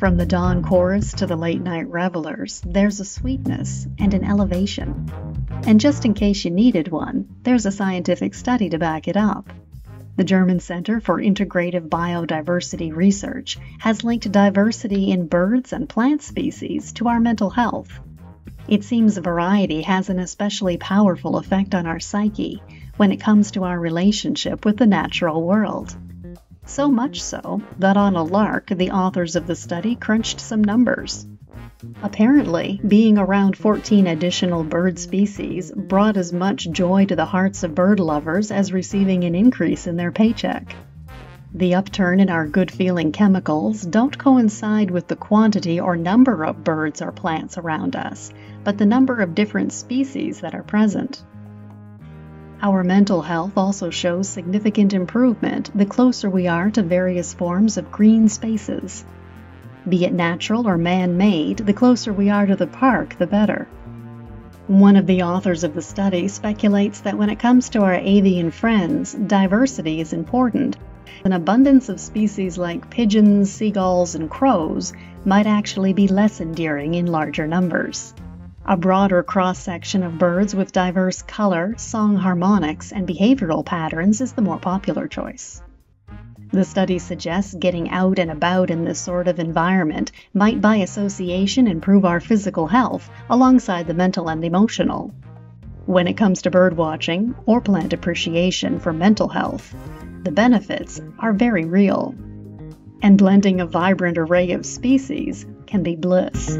From the dawn chorus to the late night revelers, there's a sweetness and an elevation. And just in case you needed one, there's a scientific study to back it up. The German Center for Integrative Biodiversity Research has linked diversity in birds and plant species to our mental health. It seems variety has an especially powerful effect on our psyche when it comes to our relationship with the natural world. So much so that on a lark, the authors of the study crunched some numbers. Apparently, being around 14 additional bird species brought as much joy to the hearts of bird lovers as receiving an increase in their paycheck. The upturn in our good feeling chemicals don't coincide with the quantity or number of birds or plants around us, but the number of different species that are present. Our mental health also shows significant improvement the closer we are to various forms of green spaces. Be it natural or man made, the closer we are to the park, the better. One of the authors of the study speculates that when it comes to our avian friends, diversity is important. An abundance of species like pigeons, seagulls, and crows might actually be less endearing in larger numbers. A broader cross section of birds with diverse color, song harmonics, and behavioral patterns is the more popular choice. The study suggests getting out and about in this sort of environment might by association improve our physical health alongside the mental and emotional. When it comes to bird watching or plant appreciation for mental health, the benefits are very real. And blending a vibrant array of species can be bliss.